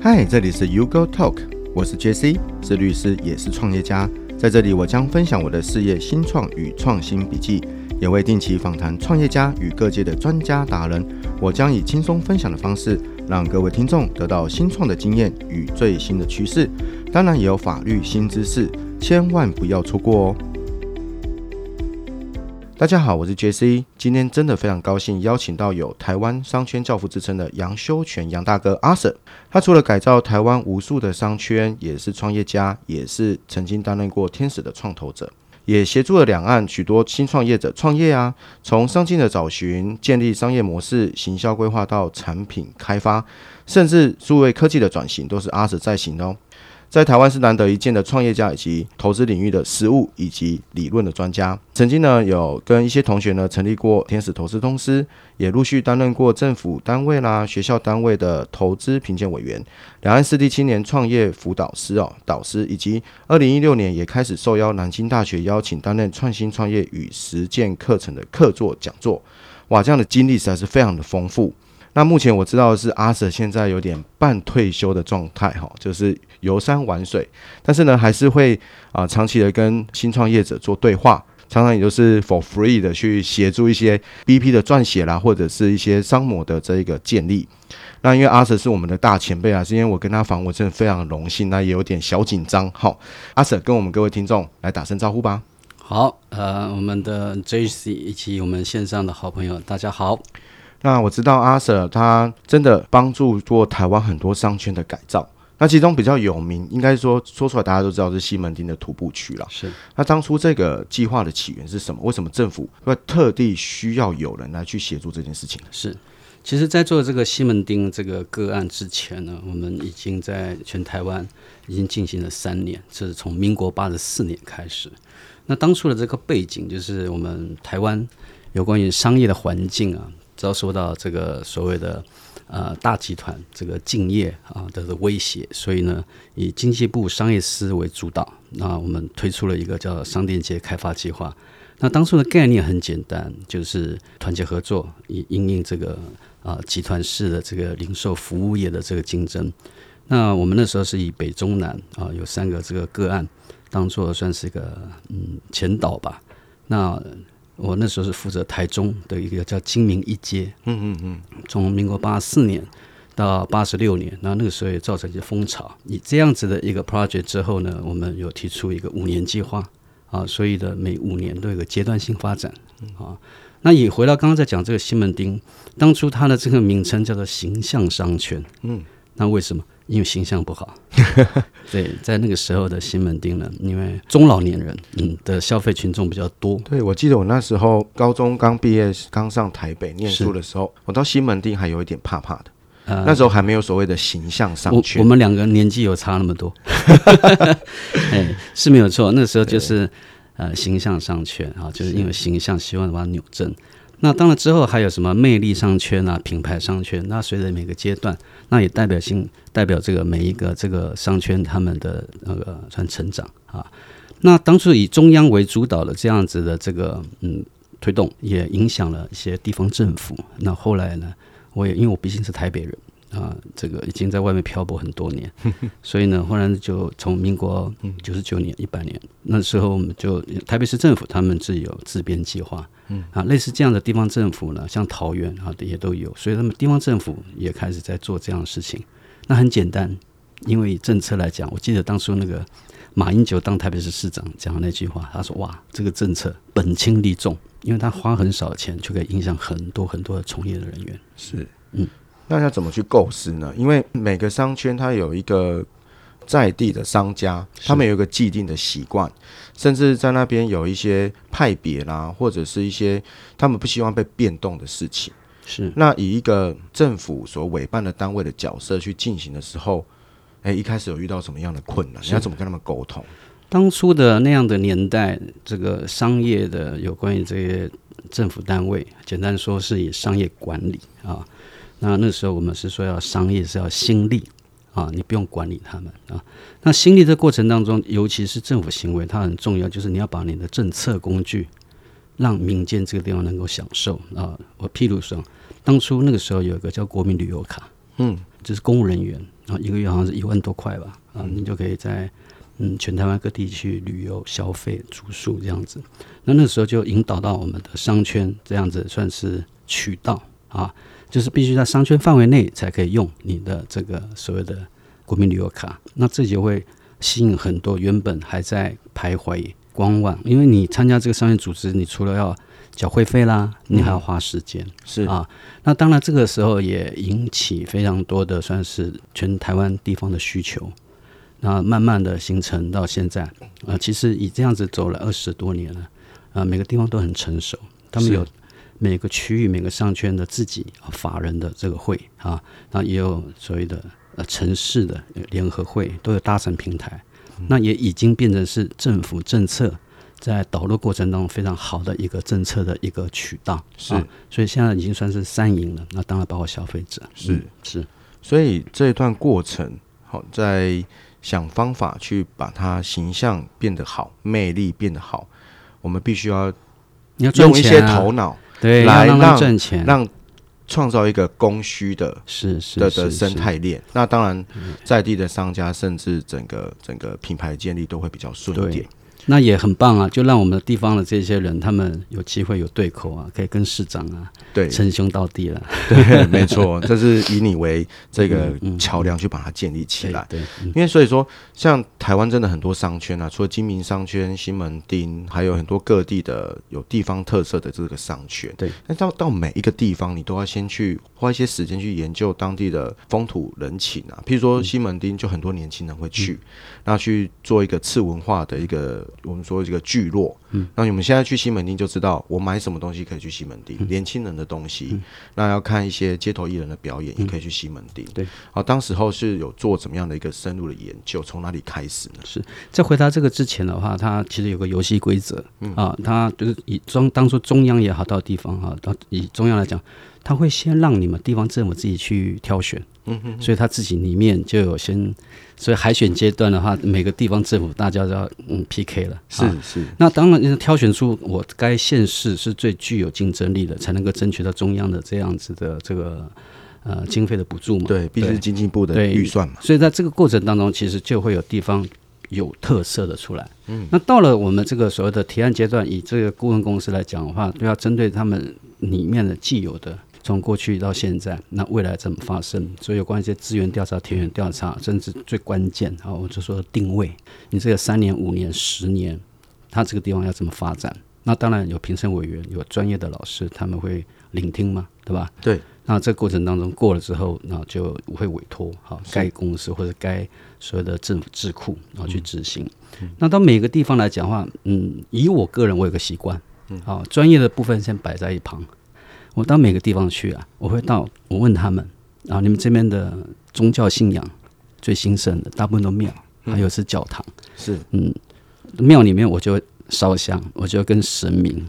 嗨，这里是 U Go Talk，我是 JC，是律师，也是创业家。在这里，我将分享我的事业新创与创新笔记，也会定期访谈创业家与各界的专家达人。我将以轻松分享的方式，让各位听众得到新创的经验与最新的趋势，当然也有法律新知识，千万不要错过哦。大家好，我是 JC，今天真的非常高兴邀请到有台湾商圈教父之称的杨修全杨大哥阿 Sir。他除了改造台湾无数的商圈，也是创业家，也是曾经担任过天使的创投者，也协助了两岸许多新创业者创业啊，从商机的找寻、建立商业模式、行销规划到产品开发，甚至数位科技的转型，都是阿 Sir 在行哦。在台湾是难得一见的创业家以及投资领域的实务以及理论的专家。曾经呢，有跟一些同学呢成立过天使投资公司，也陆续担任过政府单位啦、学校单位的投资评鉴委员、两岸四地青年创业辅导师哦导师，以及二零一六年也开始受邀南京大学邀请担任创新创业与实践课程的客座讲座。哇，这样的经历实在是非常的丰富。那目前我知道的是阿 Sir 现在有点半退休的状态哈，就是游山玩水，但是呢还是会啊、长期的跟新创业者做对话，常常也就是 for free 的去协助一些 BP 的撰写啦，或者是一些商模的这一个建立。那因为阿 Sir 是我们的大前辈啊，是因为我跟他访问真的非常荣幸，那也有点小紧张。好，阿 Sir 跟我们各位听众来打声招呼吧。好，呃，我们的 JC 以及我们线上的好朋友，大家好。那我知道阿 Sir 他真的帮助过台湾很多商圈的改造，那其中比较有名，应该说说出来大家都知道是西门町的徒步区了。是。那当初这个计划的起源是什么？为什么政府会特地需要有人来去协助这件事情？是。其实，在做这个西门町这个个案之前呢，我们已经在全台湾已经进行了三年，这是从民国八十四年开始。那当初的这个背景就是我们台湾有关于商业的环境啊。遭受到这个所谓的呃大集团这个竞业啊的威胁，所以呢，以经济部商业司为主导，那我们推出了一个叫商店街开发计划。那当初的概念很简单，就是团结合作，以因应这个啊集团式的这个零售服务业的这个竞争。那我们那时候是以北中南啊有三个这个个案当做算是一个嗯前导吧。那我那时候是负责台中的一个叫金明一街，嗯嗯嗯，从民国八十四年到八十六年，那那个时候也造成一些风潮。以这样子的一个 project 之后呢，我们有提出一个五年计划啊，所以的每五年都有个阶段性发展啊。那也回到刚刚在讲这个西门町，当初它的这个名称叫做形象商圈，嗯，那为什么？因为形象不好，对，在那个时候的西门町呢，因为中老年人嗯的消费群众比较多。对，我记得我那时候高中刚毕业，刚上台北念书的时候，我到西门町还有一点怕怕的。呃，那时候还没有所谓的形象商圈。我，我们两个年纪有差那么多，哎，是没有错。那时候就是呃形象商圈啊，就是因为形象希望把它扭正。那当然之后还有什么魅力商圈啊，品牌商圈？那随着每个阶段，那也代表性代表这个每一个这个商圈他们的那个算成长啊。那当初以中央为主导的这样子的这个嗯推动，也影响了一些地方政府。那后来呢，我也因为我毕竟是台北人。啊，这个已经在外面漂泊很多年，所以呢，后来就从民国九十九年、一百年那时候，我们就台北市政府他们自有自编计划，啊，类似这样的地方政府呢，像桃园啊也都有，所以他们地方政府也开始在做这样的事情。那很简单，因为政策来讲，我记得当初那个马英九当台北市市长讲的那句话，他说：“哇，这个政策本轻利重，因为他花很少的钱就可以影响很多很多的从业的人员。”是，嗯。那要怎么去构思呢？因为每个商圈它有一个在地的商家，他们有一个既定的习惯，甚至在那边有一些派别啦，或者是一些他们不希望被变动的事情。是。那以一个政府所委办的单位的角色去进行的时候，哎，一开始有遇到什么样的困难？你要怎么跟他们沟通？当初的那样的年代，这个商业的有关于这些政府单位，简单说是以商业管理啊。那那时候我们是说要商业是要新立啊，你不用管理他们啊。那新立的过程当中，尤其是政府行为，它很重要，就是你要把你的政策工具让民间这个地方能够享受啊。我譬如说，当初那个时候有一个叫国民旅游卡，嗯，就是公务人员啊，一个月好像是一万多块吧，啊，你就可以在嗯全台湾各地去旅游、消费、住宿这样子。那那时候就引导到我们的商圈这样子，算是渠道啊，就是必须在商圈范围内才可以用你的这个所谓的国民旅游卡。那这就会吸引很多原本还在徘徊观望，因为你参加这个商业组织，你除了要缴会费啦，你还要花时间，嗯、是啊。那当然，这个时候也引起非常多的算是全台湾地方的需求，那慢慢的形成到现在啊。其实以这样子走了二十多年了啊，每个地方都很成熟，他们有每个区域每个商圈的自己法人的这个会啊，那也有所谓的呃城市的联合会，都有搭乘平台，嗯、那也已经变成是政府政策。在导入过程当中，非常好的一个政策的一个渠道是、啊，所以现在已经算是三赢了。那当然包括消费者是、嗯、是，所以这一段过程，好在想方法去把它形象变得好，魅力变得好，我们必须要用一些头脑，对，来让赚钱，让创造一个供需的，是是的的生态链。那当然，在地的商家甚至整个整个品牌建立都会比较顺一点。那也很棒啊，就让我们的地方的这些人，他们有机会有对口啊，可以跟市长啊，对，称兄道弟了。对，没错，这是以你为这个桥梁去把它建立起来。对，因为所以说，像台湾真的很多商圈啊，除了金明商圈、西门町，还有很多各地的有地方特色的这个商圈。对，那到到每一个地方，你都要先去花一些时间去研究当地的风土人情啊。譬如说西门町，就很多年轻人会去，那去做一个次文化的一个。我们说这个聚落，嗯，那你们现在去西门町就知道，我买什么东西可以去西门町，嗯、年轻人的东西，嗯、那要看一些街头艺人的表演，也可以去西门町。对，好，当时候是有做怎么样的一个深入的研究，从哪里开始呢？是。在回答这个之前的话，它其实有个游戏规则，嗯。啊，它就是以中当初中央也好，到地方哈，到以中央来讲，他会先让你们地方政府自己去挑选。嗯哼，所以他自己里面就有先，所以海选阶段的话，每个地方政府大家都要嗯 PK 了，是是。那当然挑选出我该县市是最具有竞争力的，才能够争取到中央的这样子的这个呃经费的补助嘛。对，毕竟是经济部的预算嘛。所以在这个过程当中，其实就会有地方有特色的出来。嗯，那到了我们这个所谓的提案阶段，以这个顾问公司来讲的话，就要针对他们里面的既有的。从过去到现在，那未来怎么发生？所以有关一些资源调查、田园调查，甚至最关键啊，我就说定位，你这个三年、五年、十年，它这个地方要怎么发展？那当然有评审委员，有专业的老师，他们会聆听嘛，对吧？对。那这过程当中过了之后，那就会委托好该公司或者该所有的政府智库然后去执行。嗯、那到每个地方来讲的话，嗯，以我个人我有个习惯，嗯，好，专业的部分先摆在一旁。我到每个地方去啊，我会到我问他们啊，你们这边的宗教信仰最兴盛的，大部分都庙，还有是教堂，是。嗯，庙里面我就烧香，我就跟神明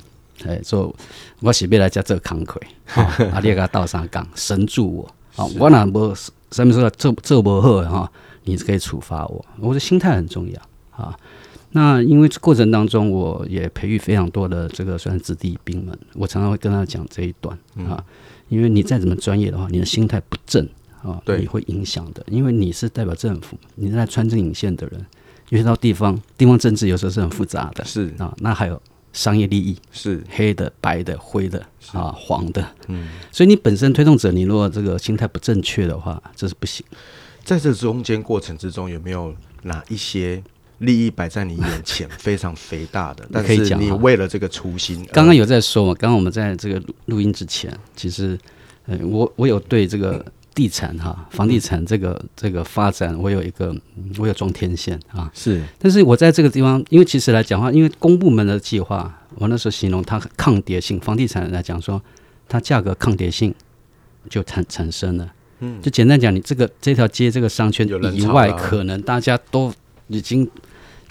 哎说，我是要来家做慷慨，啊，你给他倒上讲，神助我，啊，我哪不什么说做做不好哈，你可以处罚我，我的心态很重要啊。那因为这过程当中，我也培育非常多的这个算是子弟兵们。我常常会跟他讲这一段啊，因为你再怎么专业的话，你的心态不正啊，对，你会影响的。因为你是代表政府，你是在穿针引线的人，尤其到地方，地方政治有时候是很复杂的，是啊。那还有商业利益，是黑的、白的、灰的啊、黄的，嗯。所以你本身推动者，你如果这个心态不正确的话，这是不行。在这中间过程之中，有没有哪一些？利益摆在你眼前，非常肥大的，但是你为了这个初心，刚刚有在说嘛？刚刚我们在这个录音之前，其实，呃，我我有对这个地产哈，房地产这个这个发展，我有一个我有装天线啊，是。但是我在这个地方，因为其实来讲的话，因为公部门的计划，我那时候形容它抗跌性，房地产来讲说，它价格抗跌性就产产生了。嗯，就简单讲，你这个这条街这个商圈以外，可能大家都已经。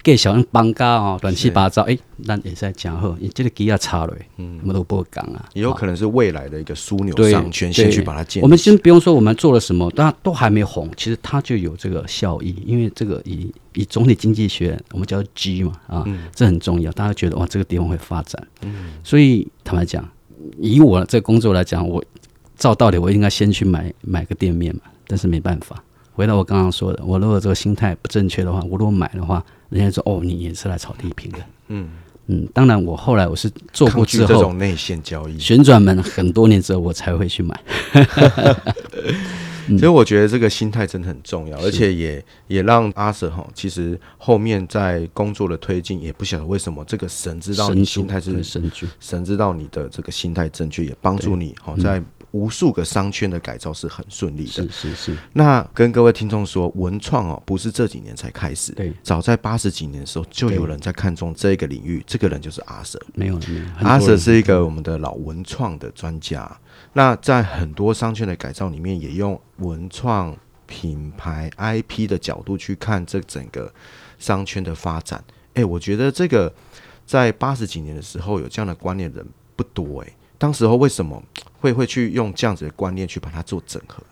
给小人绑架哦，乱七八糟哎，那也在讲后，你这个给要差了，嗯，我们都不会讲啊。也有可能是未来的一个枢纽商圈，先去把它建。我们先不用说我们做了什么，但都还没红，其实它就有这个效益。因为这个以以总体经济学，我们叫 G 嘛啊，嗯、这很重要。大家觉得哇，这个地方会发展，嗯，所以坦白讲，以我这个工作来讲，我照道理我应该先去买买个店面嘛。但是没办法。回到我刚刚说的，我如果这个心态不正确的话，我如果买的话，人家说哦，你也是来炒地平的。嗯。嗯，当然我后来我是做过之后，这种内线交易，旋转门很多年之后我才会去买。所以我觉得这个心态真的很重要，而且也也让阿 Sir 哈，其实后面在工作的推进，也不晓得为什么这个神知道你心态是神助，神知道你的这个心态正确，也帮助你哈在无数个商圈的改造是很顺利的。是是是。那跟各位听众说，文创哦，不是这几年才开始，对，早在八十几年的时候就有人在看中这个领域，这个人就是阿 Sir。没有没有，阿 Sir 是一个我们的老文创的专家。那在很多商圈的改造里面，也用文创品牌 IP 的角度去看这整个商圈的发展。诶，我觉得这个在八十几年的时候有这样的观念的人不多诶，当时候为什么 会会去用这样子的观念去把它做整合？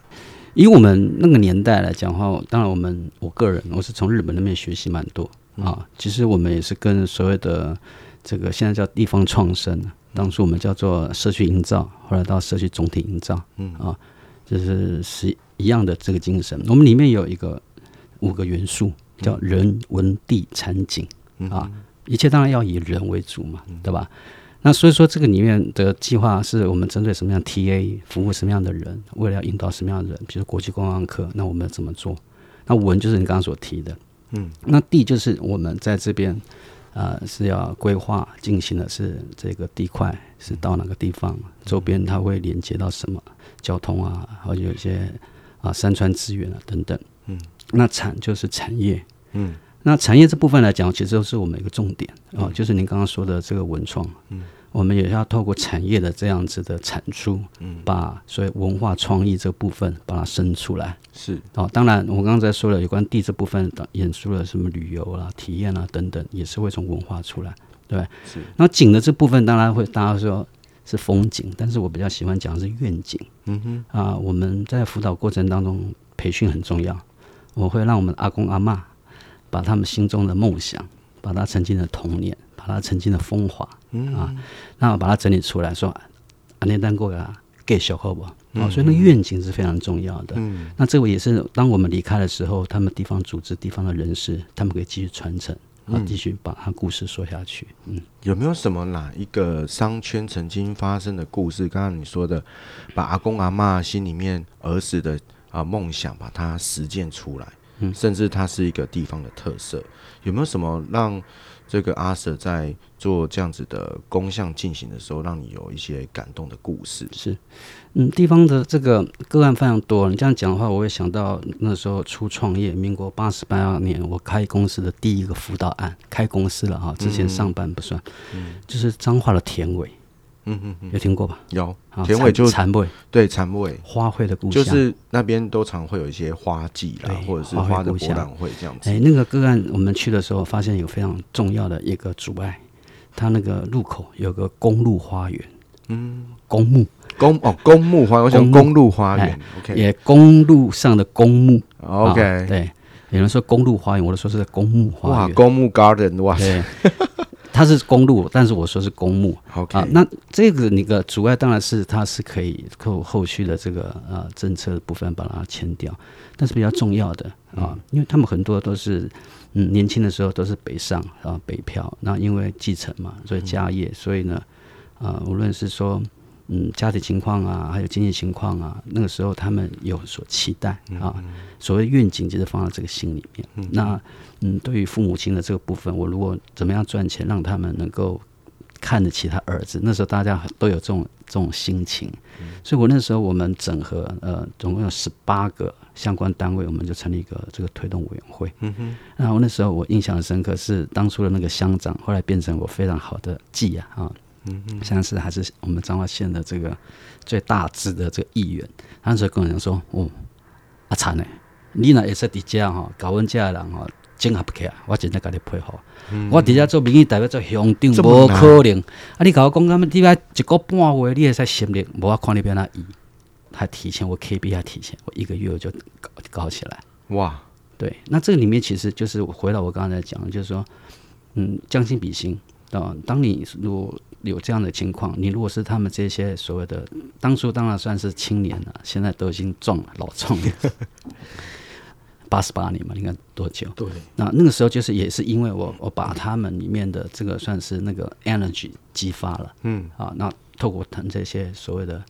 以我们那个年代来讲的话，当然我们我个人我是从日本那边学习蛮多啊。其实我们也是跟所谓的这个现在叫地方创生。当初我们叫做社区营造，后来到社区总体营造，嗯啊，就是是一样的这个精神。我们里面有一个五个元素，叫人文地产景啊，一切当然要以人为主嘛，对吧？那所以说这个里面的计划是我们针对什么样 TA 服务什么样的人，为了要引导什么样的人，比如国际观光客，那我们怎么做？那文就是你刚刚所提的，嗯，那地就是我们在这边。呃，是要规划进行的是这个地块是到哪个地方，周边它会连接到什么交通啊，或者有一些啊山川资源啊等等。嗯，那产就是产业。嗯，那产业这部分来讲，其实都是我们一个重点啊，就是您刚刚说的这个文创。嗯。我们也要透过产业的这样子的产出，嗯，把所谓文化创意这部分把它生出来。是哦，当然我刚才说了有关地这部分的演出了什么旅游啦、体验啦等等，也是会从文化出来，对。是。那景的这部分当然会大家说是风景，但是我比较喜欢讲的是愿景。嗯哼。啊，我们在辅导过程当中培训很重要，我会让我们阿公阿嬷把他们心中的梦想，把他曾经的童年。把他曾经的风华，嗯啊，那我把它整理出来说，啊，那单过啊，给小好不好？哦，所以那愿景是非常重要的。嗯，那这个也是当我们离开的时候，他们地方组织、地方的人士，他们可以继续传承，啊，继续把他故事说下去。嗯，有没有什么哪一个商圈曾经发生的故事？刚刚你说的，把阿公阿妈心里面儿时的啊梦想，把它实践出来，嗯，甚至它是一个地方的特色，有没有什么让？这个阿 Sir 在做这样子的工项进行的时候，让你有一些感动的故事。是，嗯，地方的这个个案非常多。你这样讲的话，我会想到那时候初创业，民国八十八年，我开公司的第一个辅导案，开公司了哈，之前上班不算，嗯，就是彰化的田尾。嗯嗯嗯，有听过吧？有，田尾就蝉尾，对，蝉尾。花卉的故乡，就是那边都常会有一些花季啦，或者是花的博览会这样子。哎，那个个案我们去的时候，发现有非常重要的一个阻碍，它那个路口有个公路花园，嗯，公墓，公哦，公墓花园，我想公路花园，OK，也公路上的公墓，OK，对，有人说公路花园，我都说是公墓花园，哇公墓 garden，哇。塞。它是公路，但是我说是公墓。OK，啊，那这个那个阻碍当然是它是可以后后续的这个呃政策的部分把它迁掉，但是比较重要的啊，因为他们很多都是嗯年轻的时候都是北上啊北漂，那因为继承嘛，所以家业，所以呢啊无论是说。嗯，家庭情况啊，还有经济情况啊，那个时候他们有所期待啊。嗯嗯、所谓愿景，就是放在这个心里面。嗯、那嗯，对于父母亲的这个部分，我如果怎么样赚钱，让他们能够看得起他儿子，那时候大家都有这种这种心情。嗯、所以我那时候我们整合呃，总共有十八个相关单位，我们就成立一个这个推动委员会。嗯哼。然后那时候我印象很深刻是当初的那个乡长，后来变成我非常好的记啊啊。嗯嗯，像是还是我们彰化县的这个最大支的这个议员，他时跟我讲说：“哦，阿灿呢，你若也是底下哈，搞阮家人哈，整合不起来，我真正跟你配合。嗯、我底下做民意代表做乡长，无可能。啊，你跟我讲，他们底下一个半月，你也在心里，我看你变哪伊，还提前我还提前，我一个月我就搞搞起来。哇，对，那这个里面其实就是回到我刚才讲的，就是说，嗯，将心比心。啊，当你如果有这样的情况，你如果是他们这些所谓的当初当然算是青年了，现在都已经壮了，老壮了，八十八年嘛，你看多久？对，那那个时候就是也是因为我我把他们里面的这个算是那个 energy 激发了，嗯啊，那透过谈这些所谓的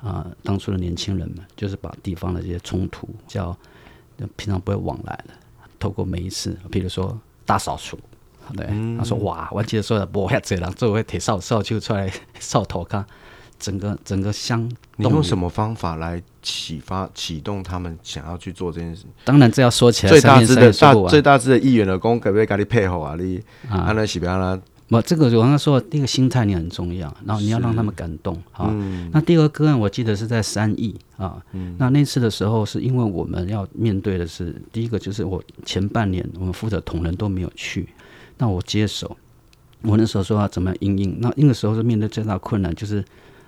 啊当初的年轻人们，就是把地方的这些冲突叫平常不会往来的，透过每一次，比如说大扫除。对，嗯、他说哇，我记得说的，不遐济人做会铁扫扫就出来扫头看，整个整个乡。你用什么方法来启发启动他们想要去做这件事？当然这要说起来，最大支的大最大支的议员的工可不可以跟你配合啊？你啊那是不要啦。我这个我刚刚说第一个心态你很重要，然后你要让他们感动啊。嗯、那第二个个案我记得是在三义啊。嗯、那那次的时候是因为我们要面对的是第一个就是我前半年我们负责同仁都没有去。那我接手，我那时候说要怎么样因应？那那个时候是面对最大困难，就是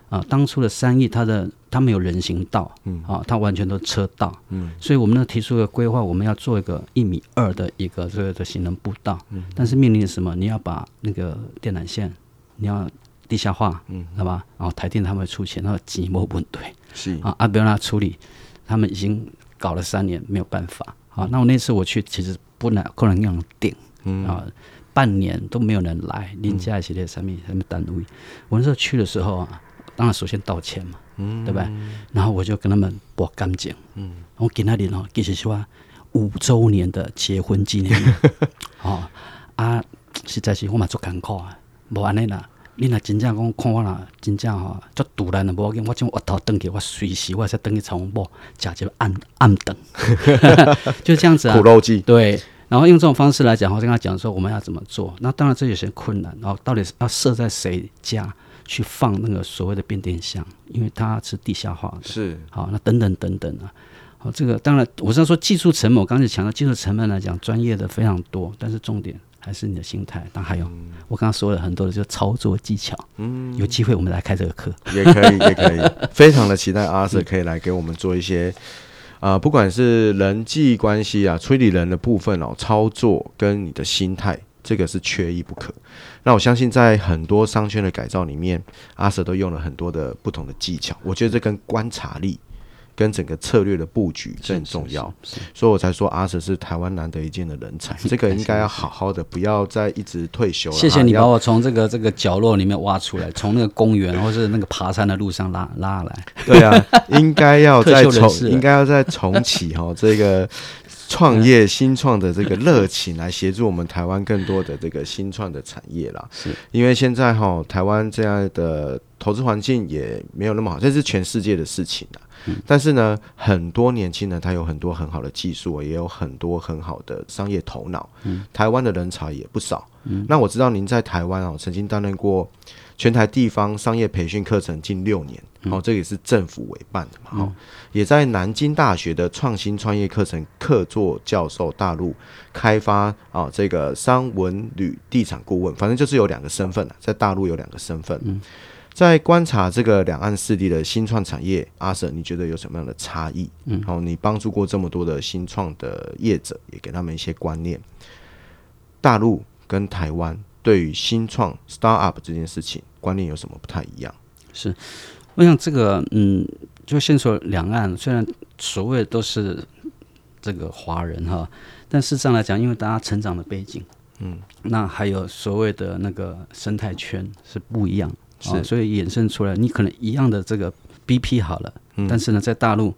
啊、呃，当初的三义，它的它没有人行道，嗯，啊，它完全都车道，嗯，所以我们呢提出一个规划，我们要做一个一米二的一个这个的行人步道，嗯，但是面临什么？你要把那个电缆线，你要地下化，嗯，好吧？然后台电他们出钱，然后挤摩本队，是啊，阿不要让他处理，他们已经搞了三年，没有办法，啊，那我那次我去，其实不能不能用顶，嗯啊。半年都没有人来，邻家一些列上面什么单位。我那时候去的时候啊，当然首先道歉嘛，嗯，对吧？然后我就跟他们报干净，嗯，我给他点哦，其实说五周年的结婚纪念日，哦啊，实在是我嘛足艰苦啊，无安尼啦。你若真正讲看我啦，真正吼足突然的，无要紧，我将额头转去，我随时我再转去找我某，加一个暗暗灯，就这样子啊，苦肉计，对。然后用这种方式来讲，我跟他讲说我们要怎么做。那当然这有些困难。然后到底是要设在谁家去放那个所谓的变电箱？因为它是地下化的。是。好，那等等等等啊。好，这个当然我是要说技术成本。我刚才强调技术成本来讲，专业的非常多，但是重点还是你的心态。那还有、嗯、我刚刚说了很多的，就是操作技巧。嗯。有机会我们来开这个课。也可以，也可以。非常的期待阿 Sir 可以来给我们做一些。啊、不管是人际关系啊，处理人的部分哦，操作跟你的心态，这个是缺一不可。那我相信，在很多商圈的改造里面，阿 Sir 都用了很多的不同的技巧。我觉得这跟观察力。跟整个策略的布局这很重要，所以我才说阿 Sir 是台湾难得一见的人才，这个应该要好好的，不要再一直退休了。谢谢你把我从这个这个角落里面挖出来，从那个公园或是那个爬山的路上拉拉来。对啊，应该要 再重，应该要再重启哈这个创业新创的这个热情，来协助我们台湾更多的这个新创的产业啦。是因为现在哈台湾这样的投资环境也没有那么好，这是全世界的事情啦。但是呢，很多年轻人他有很多很好的技术，也有很多很好的商业头脑。嗯，台湾的人才也不少。嗯，那我知道您在台湾哦，曾经担任过全台地方商业培训课程近六年。哦，这也是政府委办的嘛。哦，也在南京大学的创新创业课程客座教授，大陆开发啊，这个商文旅地产顾问，反正就是有两个身份，在大陆有两个身份。嗯。在观察这个两岸四地的新创产业，阿 Sir，你觉得有什么样的差异？嗯，好，你帮助过这么多的新创的业者，也给他们一些观念。大陆跟台湾对于新创 startup 这件事情观念有什么不太一样？是，我想这个，嗯，就先说两岸，虽然所谓都是这个华人哈，但事实上来讲，因为大家成长的背景，嗯，那还有所谓的那个生态圈是不一样。是、哦，所以衍生出来，你可能一样的这个 BP 好了，嗯、但是呢，在大陆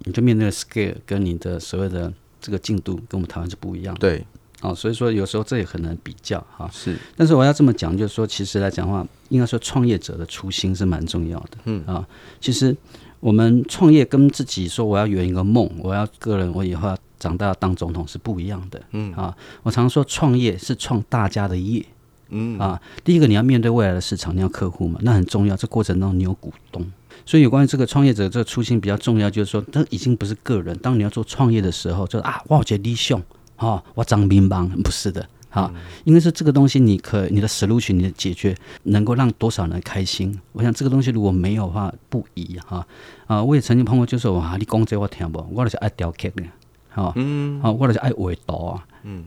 你就面对的 scale 跟你的所谓的这个进度跟我们台湾是不一样的。对，啊、哦，所以说有时候这也很难比较哈。是，但是我要这么讲，就是说，其实来讲的话，应该说创业者的初心是蛮重要的。嗯啊，其实我们创业跟自己说我要圆一个梦，我要个人我以后要长大要当总统是不一样的。嗯啊，我常说创业是创大家的业。嗯啊，第一个你要面对未来的市场，你要客户嘛，那很重要。这过程当中你有股东，所以有关于这个创业者这个初心比较重要，就是说，他已经不是个人。当你要做创业的时候，就啊，我觉得理想啊，我张兵帮不是的啊，应该是这个东西，你可你的 solution 你的解决能够让多少人开心？我想这个东西如果没有的话，不宜哈啊。我也曾经碰过，就是说哇，你讲这我听不，我就是爱雕刻的，哈，嗯，啊，我就是爱画图啊，嗯。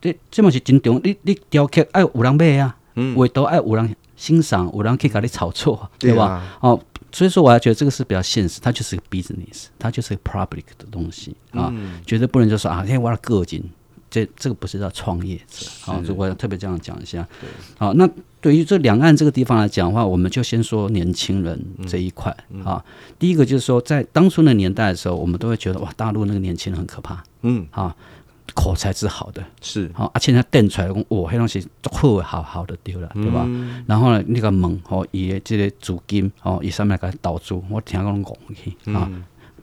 这这嘛是真重，你你雕刻爱有人买啊，画图爱有人欣赏，有人可以给你炒作，对吧？哦，所以说我还觉得这个是比较现实，它就是个 business，它就是个 public 的东西啊，嗯、绝对不能就说啊，因为我要个人，这这个不是叫创业者，好，我要特别这样讲一下。好，那对于这两岸这个地方来讲的话，我们就先说年轻人这一块啊。第一个就是说，在当初的年代的时候，我们都会觉得哇，大陆那个年轻人很可怕，嗯啊。口才是好的，是。好，而且他瞪出来，我黑东西会好好的丢了，对吧？嗯、然后呢，那个门哦，也这个资金哦，也上面给他倒住，我听讲讲去啊，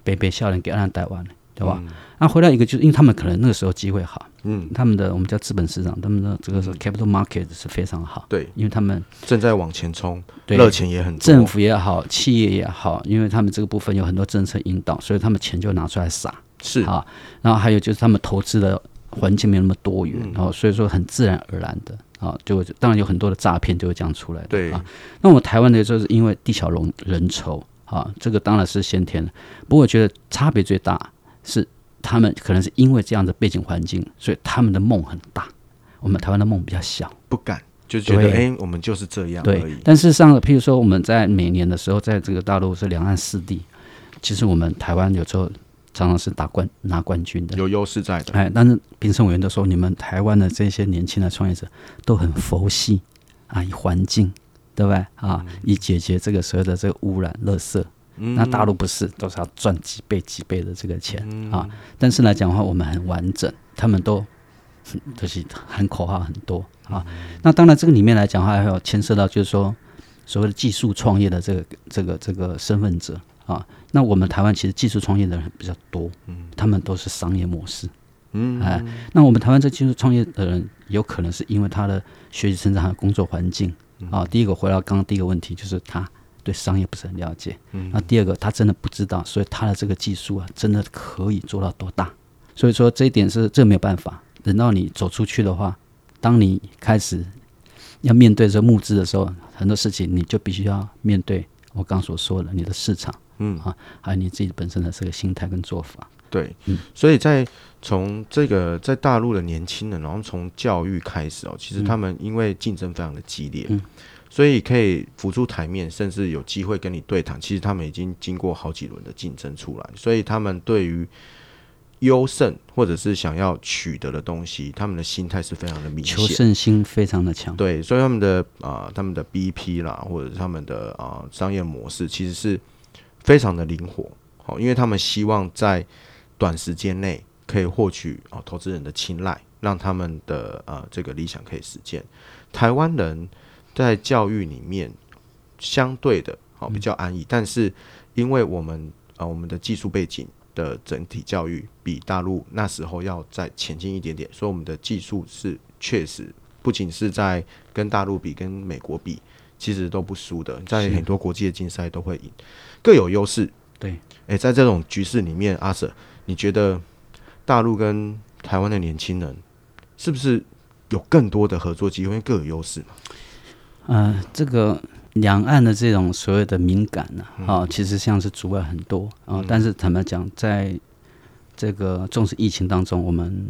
白白笑脸给人台湾，对吧？那、回来一个就是，因为他们可能那个时候机会好，嗯，他们的我们叫资本市场，他们的这个是 capital market 是非常好，对，因为他们正在往前冲，热情也很多，政府也好，企业也好，因为他们这个部分有很多政策引导，所以他们钱就拿出来撒。是啊，然后还有就是他们投资的环境没有那么多元，然后、嗯、所以说很自然而然的啊，就当然有很多的诈骗就会这样出来的。对啊，那我们台湾的就是因为地小人人稠啊，这个当然是先天的。不过我觉得差别最大是他们可能是因为这样的背景环境，所以他们的梦很大。我们台湾的梦比较小，不敢就觉得哎对，我们就是这样。对，但事实上，譬如说我们在每年的时候，在这个大陆是两岸四地，其实我们台湾有时候。常常是打冠拿冠军的，有优势在的。哎，但是评审委员都说，你们台湾的这些年轻的创业者都很佛系啊，以环境对不对啊？嗯、以解决这个所有的这个污染、垃圾。嗯、那大陆不是都是要赚几倍、几倍的这个钱、嗯、啊？但是来讲的话，我们很完整，他们都就是喊口号很多啊。嗯、那当然，这个里面来讲的话，还有牵涉到就是说所谓的技术创业的这个这个这个身份者啊。那我们台湾其实技术创业的人比较多，嗯，他们都是商业模式，嗯，哎，那我们台湾这技术创业的人，有可能是因为他的学习成长和工作环境啊。第一个回到刚刚第一个问题，就是他对商业不是很了解，嗯，那第二个他真的不知道，所以他的这个技术啊，真的可以做到多大？所以说这一点是这没有办法。等到你走出去的话，当你开始要面对这募资的时候，很多事情你就必须要面对我刚所说的你的市场。嗯啊，还有你自己本身的这个心态跟做法。对，嗯，所以在从这个在大陆的年轻人，然后从教育开始哦，其实他们因为竞争非常的激烈，嗯，所以可以浮出台面，甚至有机会跟你对谈。其实他们已经经过好几轮的竞争出来，所以他们对于优胜或者是想要取得的东西，他们的心态是非常的明显，求胜心非常的强。对，所以他们的啊、呃，他们的 BP 啦，或者是他们的啊、呃、商业模式，其实是。非常的灵活，好，因为他们希望在短时间内可以获取哦投资人的青睐，让他们的呃这个理想可以实现。台湾人在教育里面相对的好比较安逸，但是因为我们啊、呃、我们的技术背景的整体教育比大陆那时候要再前进一点点，所以我们的技术是确实不仅是在跟大陆比，跟美国比。其实都不输的，在很多国际的竞赛都会赢，各有优势。对，诶，在这种局势里面，阿 Sir，你觉得大陆跟台湾的年轻人是不是有更多的合作机会？各有优势嘛？呃，这个两岸的这种所谓的敏感呢、啊，其实像是阻碍很多啊。嗯、但是坦白讲，在这个重视疫情当中，我们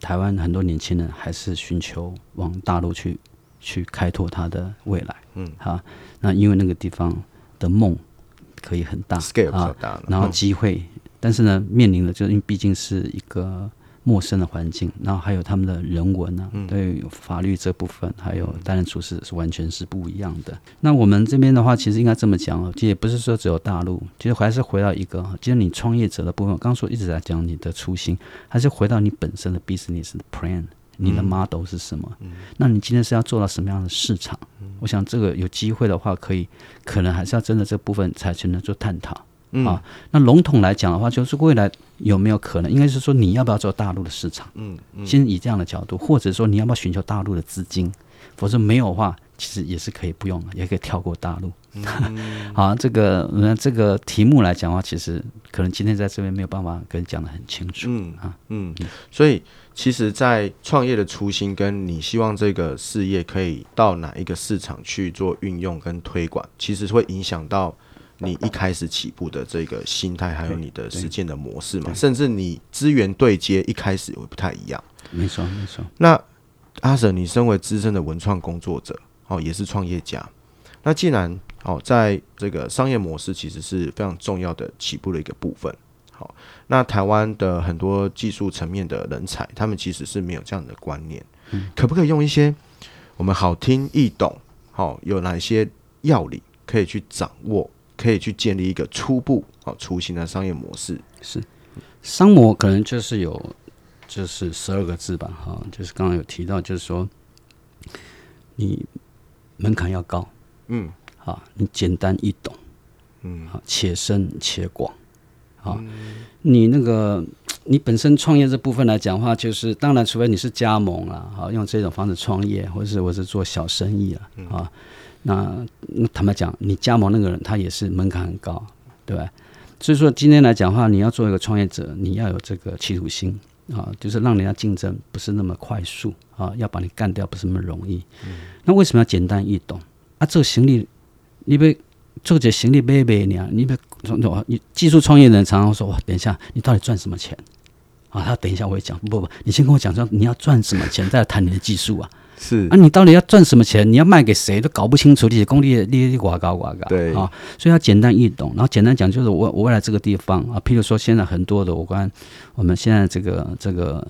台湾很多年轻人还是寻求往大陆去。去开拓他的未来，嗯，啊，那因为那个地方的梦可以很大大，然后机会，嗯、但是呢，面临的就是因为毕竟是一个陌生的环境，然后还有他们的人文啊，嗯、对法律这部分，还有待人处事是完全是不一样的。那我们这边的话，其实应该这么讲，其实也不是说只有大陆，其实还是回到一个，其实你创业者的部分，我刚刚说一直在讲你的初心，还是回到你本身的 business plan。你的 model 是什么？嗯，那你今天是要做到什么样的市场？嗯，我想这个有机会的话，可以可能还是要真的这部分才去能做探讨。嗯，啊，那笼统来讲的话，就是未来有没有可能？应该是说你要不要做大陆的市场？嗯，嗯，先以这样的角度，或者说你要不要寻求大陆的资金？否则没有的话，其实也是可以不用了，也可以跳过大陆。嗯、好，这个那这个题目来讲的话，其实可能今天在这边没有办法跟你讲的很清楚。嗯啊，嗯，所以其实，在创业的初心跟你希望这个事业可以到哪一个市场去做运用跟推广，其实会影响到你一开始起步的这个心态，还有你的实践的模式嘛，甚至你资源对接一开始也会不太一样。没错，没错。那阿 Sir，你身为资深的文创工作者。哦，也是创业家。那既然哦，在这个商业模式其实是非常重要的起步的一个部分。好，那台湾的很多技术层面的人才，他们其实是没有这样的观念。嗯，可不可以用一些我们好听易懂，好，有哪些要领可以去掌握，可以去建立一个初步好雏形的商业模式？是。商模可能就是有就是十二个字吧，哈，就是刚刚有提到，就是说你门槛要高。嗯，好，你简单易懂，嗯，好，且深且广，好，嗯、你那个你本身创业这部分来讲的话，就是当然，除非你是加盟啊，好，用这种方式创业，或者是我是做小生意了，啊，那那坦白讲，你加盟那个人他也是门槛很高，对吧？所以说今天来讲的话，你要做一个创业者，你要有这个企图心啊，就是让人家竞争不是那么快速啊，要把你干掉不是那么容易。嗯、那为什么要简单易懂？啊，做行李，你别做这行李买卖呢？你别你技术创业人常常说哇，等一下，你到底赚什么钱？啊，他等一下我会讲，不不，你先跟我讲说你要赚什么钱，再来谈你的技术啊。是啊，你到底要赚什么钱？你要卖给谁都搞不清楚，你的功力利益呱高呱高。对啊，所以要简单易懂，然后简单讲就是我我未来这个地方啊，譬如说现在很多的我关我们现在这个这个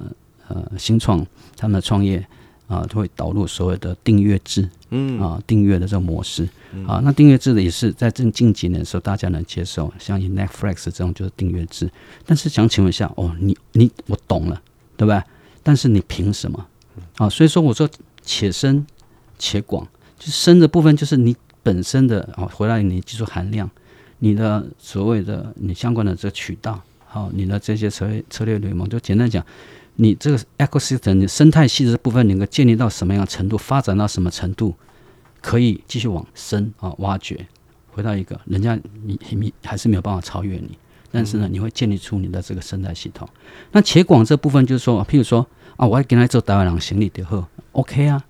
呃新创他们的创业。啊，都会导入所谓的订阅制，嗯啊，订阅的这种模式，嗯、啊，那订阅制的也是在近近几年的时候，大家能接受，像以 Netflix 这种就是订阅制。但是想请问一下，哦，你你我懂了，对不对？但是你凭什么？啊，所以说我说且深且广，就深的部分就是你本身的哦，回来你技术含量，你的所谓的你相关的这个渠道，好、啊，你的这些策略策略联盟，就简单讲。你这个 ecosystem 你生态系的这部分能够建立到什么样的程度，发展到什么程度，可以继续往深啊挖掘，回到一个人家你你还是没有办法超越你，但是呢，你会建立出你的这个生态系统。那且广这部分就是说，譬如说啊，我要跟他做台湾人行李的货，OK 啊。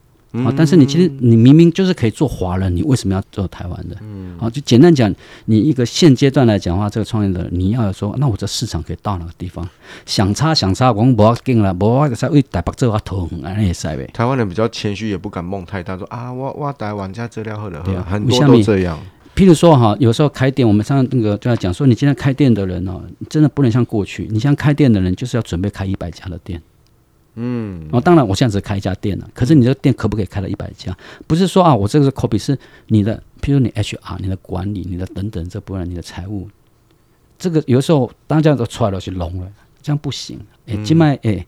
啊！但是你其实你明明就是可以做华人，你为什么要做台湾的？嗯，好，就简单讲，你一个现阶段来讲的话，这个创业者你要说，那我这市场可以到哪个地方？想差想差，我们不要紧了，不要再为台北做啊头红啊那些塞呗。台湾人比较谦虚，也不敢梦太大，说啊，我我台湾家资料好了，对啊，很多都这样。譬如说哈，有时候开店，我们上那个就要讲说，你今天开店的人哦，真的不能像过去，你像开店的人就是要准备开一百家的店。嗯，哦，当然，我现在只开一家店了。可是你这个店可不可以开到一百家？不是说啊，我这个是 copy，是你的，譬如你 HR、你的管理、你的等等这部分，你的财务，这个有时候当这样都出来了是聋了，这样不行。哎、欸，今麦哎，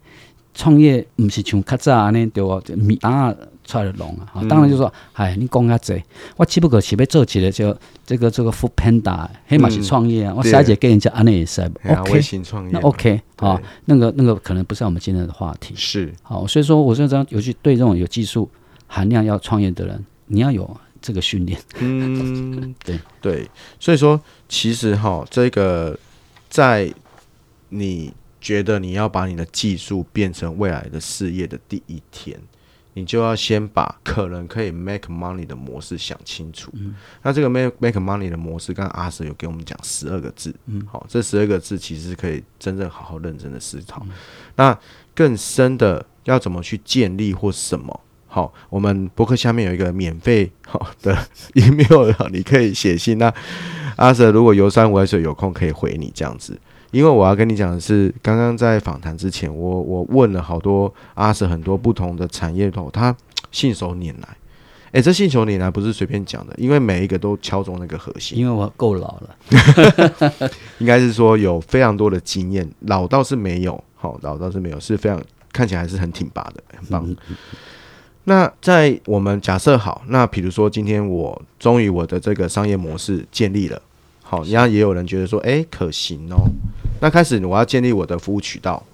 创业不是像较早呢，对不？米啊。出来的龙啊，当然就说，哎、嗯，你讲较济，我只不过是要做起来就这个这个 foodpanda，黑马是创业啊，嗯、我下一节跟人家安尼也是，OK，创业，那 OK，好，那个那个可能不是我们今天的话题，是，好，所以说我说这样，尤其对这种有技术含量要创业的人，你要有这个训练，嗯，对。对，所以说其实哈，这个在你觉得你要把你的技术变成未来的事业的第一天。你就要先把可能可以 make money 的模式想清楚。嗯、那这个 make make money 的模式，刚刚阿 Sir 有给我们讲十二个字。嗯，好，这十二个字其实是可以真正好好认真的思考。嗯、那更深的要怎么去建立或什么？好，我们博客下面有一个免费好的 email，你可以写信。那阿 Sir 如果游山玩水有空可以回你这样子。因为我要跟你讲的是，刚刚在访谈之前，我我问了好多阿 Sir 很多不同的产业头，他信手拈来。哎，这信手拈来不是随便讲的，因为每一个都敲中那个核心。因为我够老了，应该是说有非常多的经验，老倒是没有，好，老倒是没有，是非常看起来还是很挺拔的，很棒。那在我们假设好，那比如说今天我终于我的这个商业模式建立了。好，然后也有人觉得说，哎，可行哦。那开始我要建立我的服务渠道，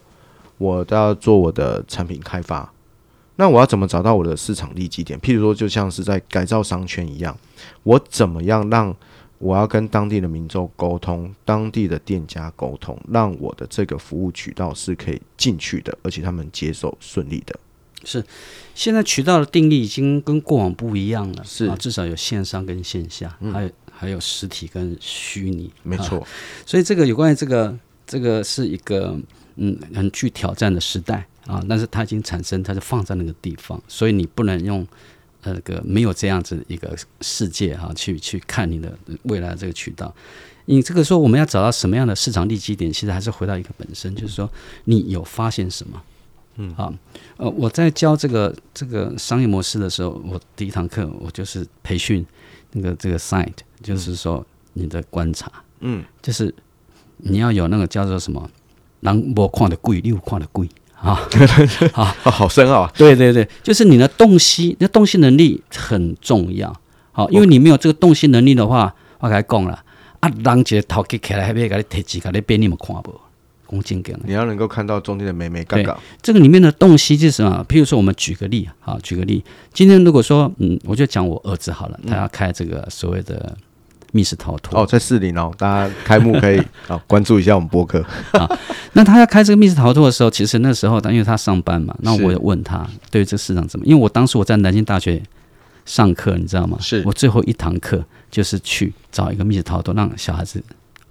我都要做我的产品开发。那我要怎么找到我的市场利基点？譬如说，就像是在改造商圈一样，我怎么样让我要跟当地的民众沟通，当地的店家沟通，让我的这个服务渠道是可以进去的，而且他们接受顺利的。是，现在渠道的定义已经跟过往不一样了，是啊，至少有线上跟线下，嗯、还有。还有实体跟虚拟，没错、啊。所以这个有关于这个，这个是一个嗯很具挑战的时代啊。但是它已经产生，它就放在那个地方，所以你不能用那个没有这样子一个世界哈，去去看你的未来的这个渠道。你这个说我们要找到什么样的市场利基点，其实还是回到一个本身，就是说你有发现什么？嗯，好，呃，我在教这个这个商业模式的时候，我第一堂课我就是培训那个这个 site，就是说你的观察，嗯，就是你要有那个叫做什么，人无看的贵，你有看的贵啊，啊，好深奥啊，对对对，就是你的洞悉，你的洞悉能力很重要，好，因为你没有这个洞悉能力的话，我跟你讲了，啊，人一个头壳起来还没给你提起，给你变你们看不。你要能够看到中间的美美杠杠，这个里面的洞悉是什么？譬如说，我们举个例啊，举个例，今天如果说，嗯，我就讲我儿子好了，他要开这个所谓的密室逃脱、嗯、哦，在市里哦，大家开幕可以啊关注一下我们播客 啊。那他要开这个密室逃脱的时候，其实那时候他因为他上班嘛，那我也问他对于这个市场怎么？因为我当时我在南京大学上课，你知道吗？是我最后一堂课就是去找一个密室逃脱，让小孩子。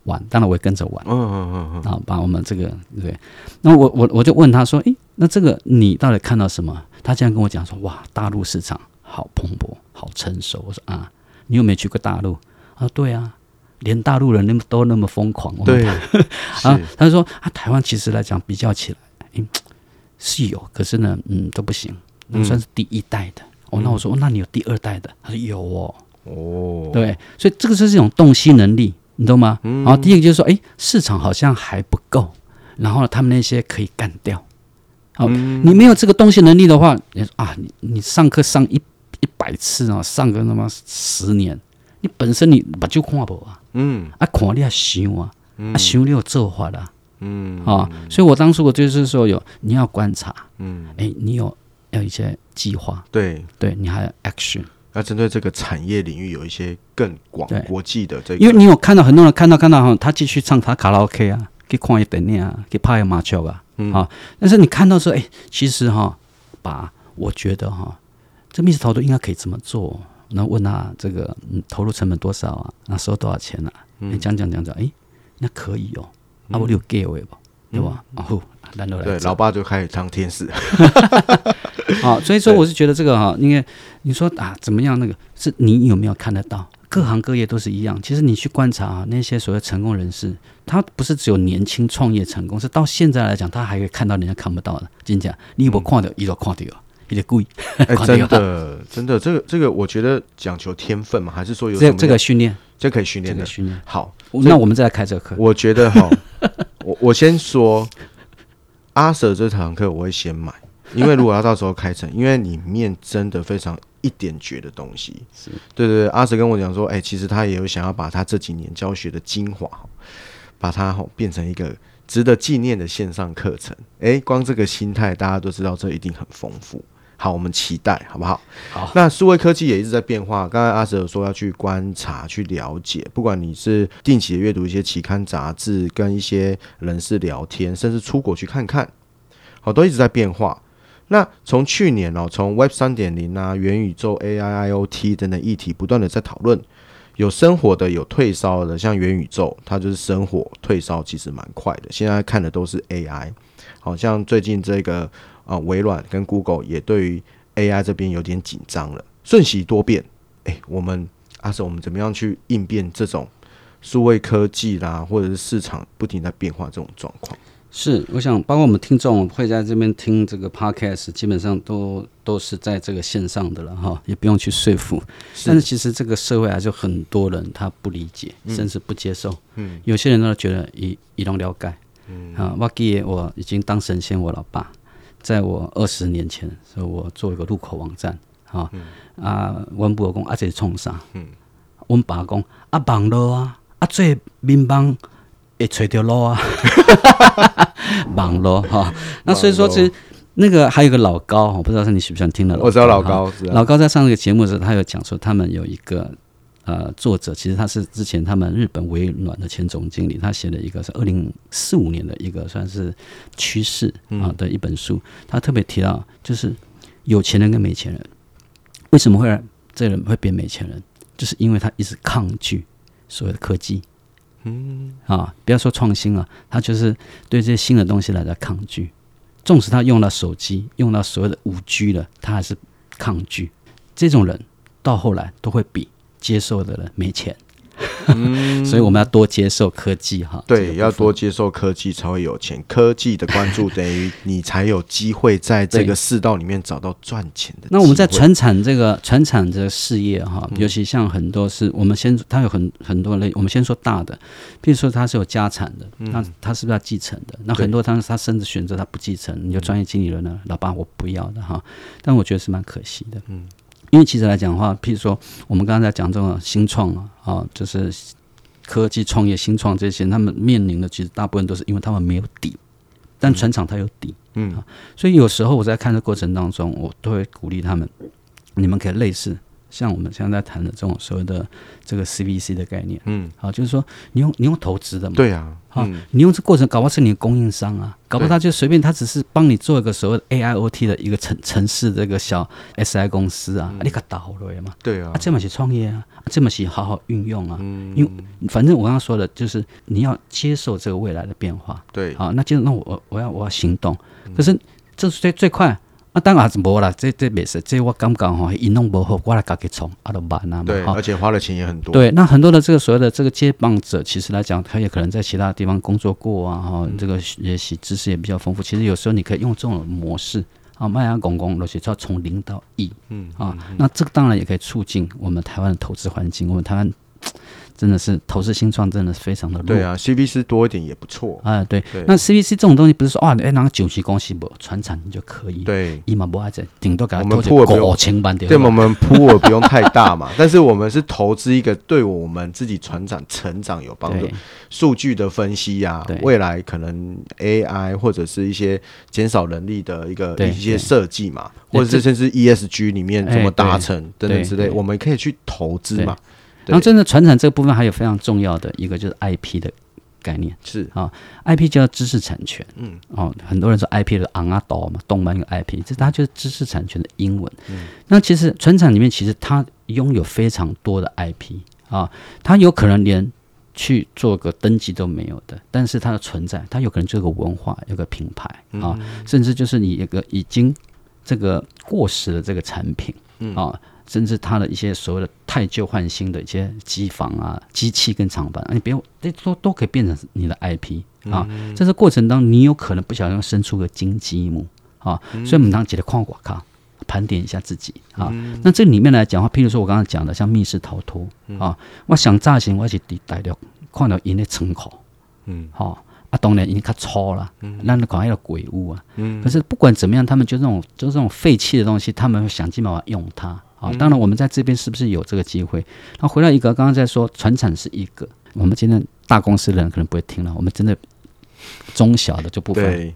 玩，当然我也跟着玩。嗯嗯嗯嗯，然后把我们这个对，那我我我就问他说：“诶，那这个你到底看到什么？”他竟然跟我讲说：“哇，大陆市场好蓬勃，好成熟。”我说：“啊，你有没有去过大陆？”他说：“对啊，连大陆人那么都那么疯狂。”对。啊，他就说：“啊，台湾其实来讲比较起来，嗯，是有，可是呢，嗯，都不行，那算是第一代的。哦，那我说：“那你有第二代的？”他说：“有哦。”哦，对，所以这个是这种洞悉能力。你懂吗？然后第一个就是说，哎，市场好像还不够，然后他们那些可以干掉。好，你没有这个东西能力的话，你说啊，你你上课上一一百次啊，上个那么十年，你本身你把就看不啊，嗯，啊看你要想啊，啊想你有做法的，嗯。啊，所以我当时我就是说有你要观察，嗯，哎，你有要一些计划，对。对，你还有 action。要针对这个产业领域有一些更广国际的这个，因为你有看到很多人看到看到哈，他继续唱他卡拉 OK 啊，去看一点点啊，去拍一麻雀啊，嗯、啊，但是你看到说，哎，其实哈，把我觉得哈，这密室逃脱应该可以这么做，那问他这个嗯投入成本多少啊，那收多少钱啊？你讲讲讲讲，哎，那可以哦，啊我有 get 位不，对吧？然后来对，老爸就开始当天使。好，所以说我是觉得这个哈，因为你说啊怎么样，那个是你有没有看得到？各行各业都是一样。其实你去观察啊，那些所谓成功人士，他不是只有年轻创业成功，是到现在来讲，他还可以看到人家看不到的。真的，你有没有看到？一都看到，一个故意。真的，真的，这个这个，我觉得讲求天分嘛，还是说有这这个训练，这可以训练的。这个训练好，那我们再来开这个课。我觉得哈，我我先说，阿 Sir 这堂课我会先买。因为如果要到时候开成，因为里面真的非常一点绝的东西，是对对对。阿 Sir 跟我讲说，哎、欸，其实他也有想要把他这几年教学的精华，把它变成一个值得纪念的线上课程。哎、欸，光这个心态，大家都知道这一定很丰富。好，我们期待，好不好？好。那数位科技也一直在变化。刚才阿有说要去观察、去了解，不管你是定期的阅读一些期刊杂志，跟一些人士聊天，甚至出国去看看，好，都一直在变化。那从去年哦，从 Web 三点零啊、元宇宙、AI、IoT 等等议题不断的在讨论，有生火的，有退烧的，像元宇宙，它就是生火，退烧其实蛮快的。现在看的都是 AI，好像最近这个啊，微软跟 Google 也对于 AI 这边有点紧张了，瞬息多变。哎，我们阿 Sir，我们怎么样去应变这种数位科技啦，或者是市场不停在变化这种状况？是，我想包括我们听众会在这边听这个 podcast，基本上都都是在这个线上的了哈，也不用去说服。但是其实这个社会还是有很多人他不理解，嗯、甚至不接受。嗯，有些人呢觉得一一种了解。嗯啊，我记得我已经当神仙，我老爸在我二十年前，所以我做一个入口网站。哈、嗯，啊，我不讲啊，这是冲啥？嗯，我爸讲啊，网络啊，啊，最民帮。也垂掉路啊，网络哈，那所以说其实那个还有个老高，我不知道是你喜不喜欢听的。我知道老高，老高在上这个节目的时候，他有讲说他们有一个呃作者，其实他是之前他们日本微软的前总经理，他写了一个是二零四五年的一个算是趋势啊的一本书，他特别提到就是有钱人跟没钱人。为什么会让这人会变没钱人，就是因为他一直抗拒所谓的科技。嗯啊，不要说创新了，他就是对这些新的东西来的抗拒。纵使他用了手机，用到所谓的五 G 了，他还是抗拒。这种人到后来都会比接受的人没钱。嗯，所以我们要多接受科技哈。对，这个、要多接受科技才会有钱。科技的关注等于你才有机会在这个世道里面找到赚钱的。那我们在传产这个传产这个事业哈，尤其像很多是我们先，它有很很多类。我们先说大的，比如说它是有家产的，那它是不是要继承的？那很多他他甚至选择他不继承，你就专业经理人呢，老爸我不要的哈。但我觉得是蛮可惜的，嗯。因为其实来讲的话，譬如说我们刚才在讲这种新创啊，啊，就是科技创业、新创这些，他们面临的其实大部分都是因为他们没有底，但船厂它有底，嗯，啊，所以有时候我在看的过程当中，我都会鼓励他们，你们可以类似。像我们现在谈的这种所谓的这个 CVC 的概念，嗯，好，就是说你用你用投资的嘛，对啊，好，你用这过程搞不好是你的供应商啊，搞不好他就随便他只是帮你做一个所谓的 AIoT 的一个城城市这个小 SI 公司啊，你可倒了嘛，对啊，这么去创业啊，这么去好好运用啊，因为反正我刚刚说的就是你要接受这个未来的变化，对，好，那接着那我我要我要行动，可是这是最最快。啊，当然是无啦，这这没事，这我感觉吼，伊弄不好，我来自己冲，啊，都慢啊嘛。对，而且花的钱也很多。对，那很多的这个所谓的这个接棒者，其实来讲，他也可能在其他地方工作过啊，哈、嗯，这个学习知识也比较丰富。其实有时候你可以用这种模式啊，卖啊公公，而且要从零到一，嗯啊，那这个当然也可以促进我们台湾的投资环境，我们台湾。真的是投资新创，真的是非常的弱。对啊，CVC 多一点也不错啊。对，對那 CVC 这种东西不是说哇，哎，那个九级公司不传产你就可以。对，一毛不爱整，顶多给他我们铺不用对，我们铺额不用太大嘛。但是我们是投资一个对我们自己船长成长有帮助，数据的分析呀、啊，未来可能 AI 或者是一些减少人力的一个一些设计嘛，或者是甚至 ESG 里面怎么达成等等之类，我们可以去投资嘛。然后，真的传产这个部分还有非常重要的一个就是 IP 的概念，是。啊，IP 叫知识产权，嗯，哦，很多人说 IP 的昂啊岛嘛，动漫有 IP，这它就是知识产权的英文。嗯，那其实传产里面其实它拥有非常多的 IP 啊，它有可能连去做个登记都没有的，但是它的存在，它有可能就是个文化，有个品牌啊，甚至就是你一个已经这个过时的这个产品，啊。甚至它的一些所谓的太旧换新的一些机房啊、机器跟厂房，你不用，这都都可以变成你的 IP 啊。在这过程当中，你有可能不小心生出个金鸡母啊。所以我们当记得看广告，盘点一下自己啊。那这里面来讲的话，譬如说我刚刚讲的，像密室逃脱啊，我想炸型，我是伫大陆看到因的窗口，嗯，好啊，当然已经较粗了，那你讲那个鬼屋啊，嗯可是不管怎么样，他们就这种就是这种废弃的东西，他们会想尽办法用它。啊，当然，我们在这边是不是有这个机会？那回来一个，刚刚在说传产是一个，我们今天大公司的人可能不会听了，我们真的中小的就不分。对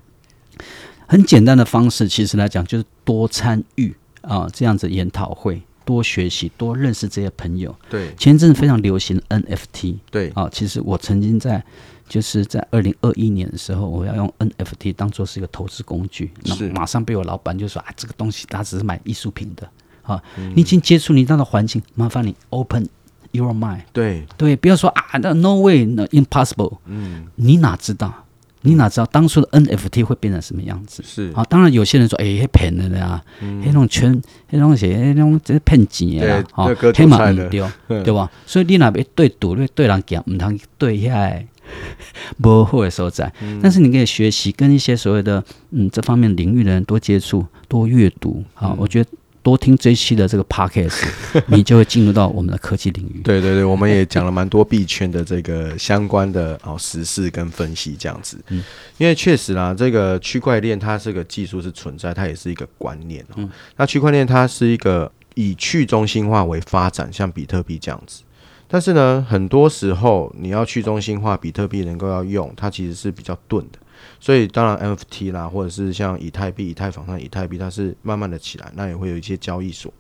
很简单的方式，其实来讲就是多参与啊，这样子研讨会，多学习，多认识这些朋友。对，前阵子非常流行 NFT。对啊，其实我曾经在就是在二零二一年的时候，我要用 NFT 当做是一个投资工具，那马上被我老板就说啊，这个东西他只是买艺术品的。啊，你已经接触你那的环境，麻烦你 open your mind。对对，不要说啊，那 no way，no impossible。嗯，你哪知道？你哪知道当初的 NFT 会变成什么样子？是啊，当然有些人说，哎，骗的呀，那种圈，那种些，那种这是骗钱的，啊，黑马唔丢，对吧？所以你那边对赌，对对人讲，唔通对遐 不好的所在。但是你可以学习，跟一些所谓的嗯这方面领域的人多接触，多阅读。好，我觉得。多听这一期的这个 podcast，你就会进入到我们的科技领域。对对对，我们也讲了蛮多币圈的这个相关的哦时事跟分析这样子。嗯，因为确实啦，这个区块链它这个技术是存在，它也是一个观念哦。嗯，那区块链它是一个以去中心化为发展，像比特币这样子。但是呢，很多时候你要去中心化，比特币能够要用，它其实是比较钝的。所以当然，NFT 啦，或者是像以太币、以太坊上以太币，它是慢慢的起来，那也会有一些交易所。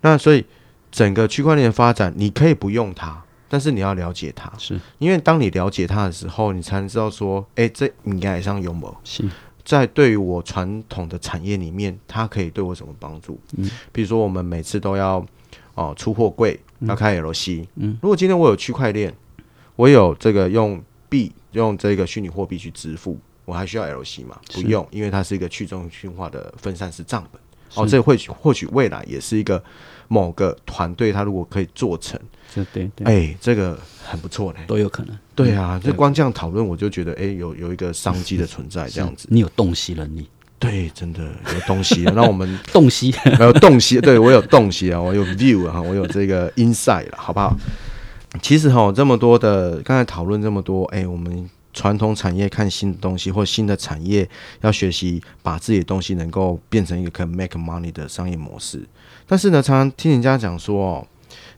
那所以整个区块链的发展，你可以不用它，但是你要了解它，是因为当你了解它的时候，你才能知道说，哎、欸，这应该上有没有？是在对于我传统的产业里面，它可以对我什么帮助？嗯，比如说我们每次都要哦、呃、出货柜，要开 LC，嗯，如果今天我有区块链，我有这个用币。用这个虚拟货币去支付，我还需要 LC 吗？不用，因为它是一个去中心化的分散式账本。哦，这或许或许未来也是一个某个团队，他如果可以做成，对对，哎、欸，这个很不错嘞，都有可能。对啊，这光这样讨论，我就觉得哎、欸，有有一个商机的存在，这样子。你有洞悉能力。对，真的有东西。那我们 洞悉，有洞悉。对我有洞悉啊，我有 view 啊，我有这个 insight 了，好不好？其实哈，这么多的刚才讨论这么多，哎，我们传统产业看新的东西，或新的产业要学习把自己的东西能够变成一个可以 make money 的商业模式。但是呢，常常听人家讲说，哦，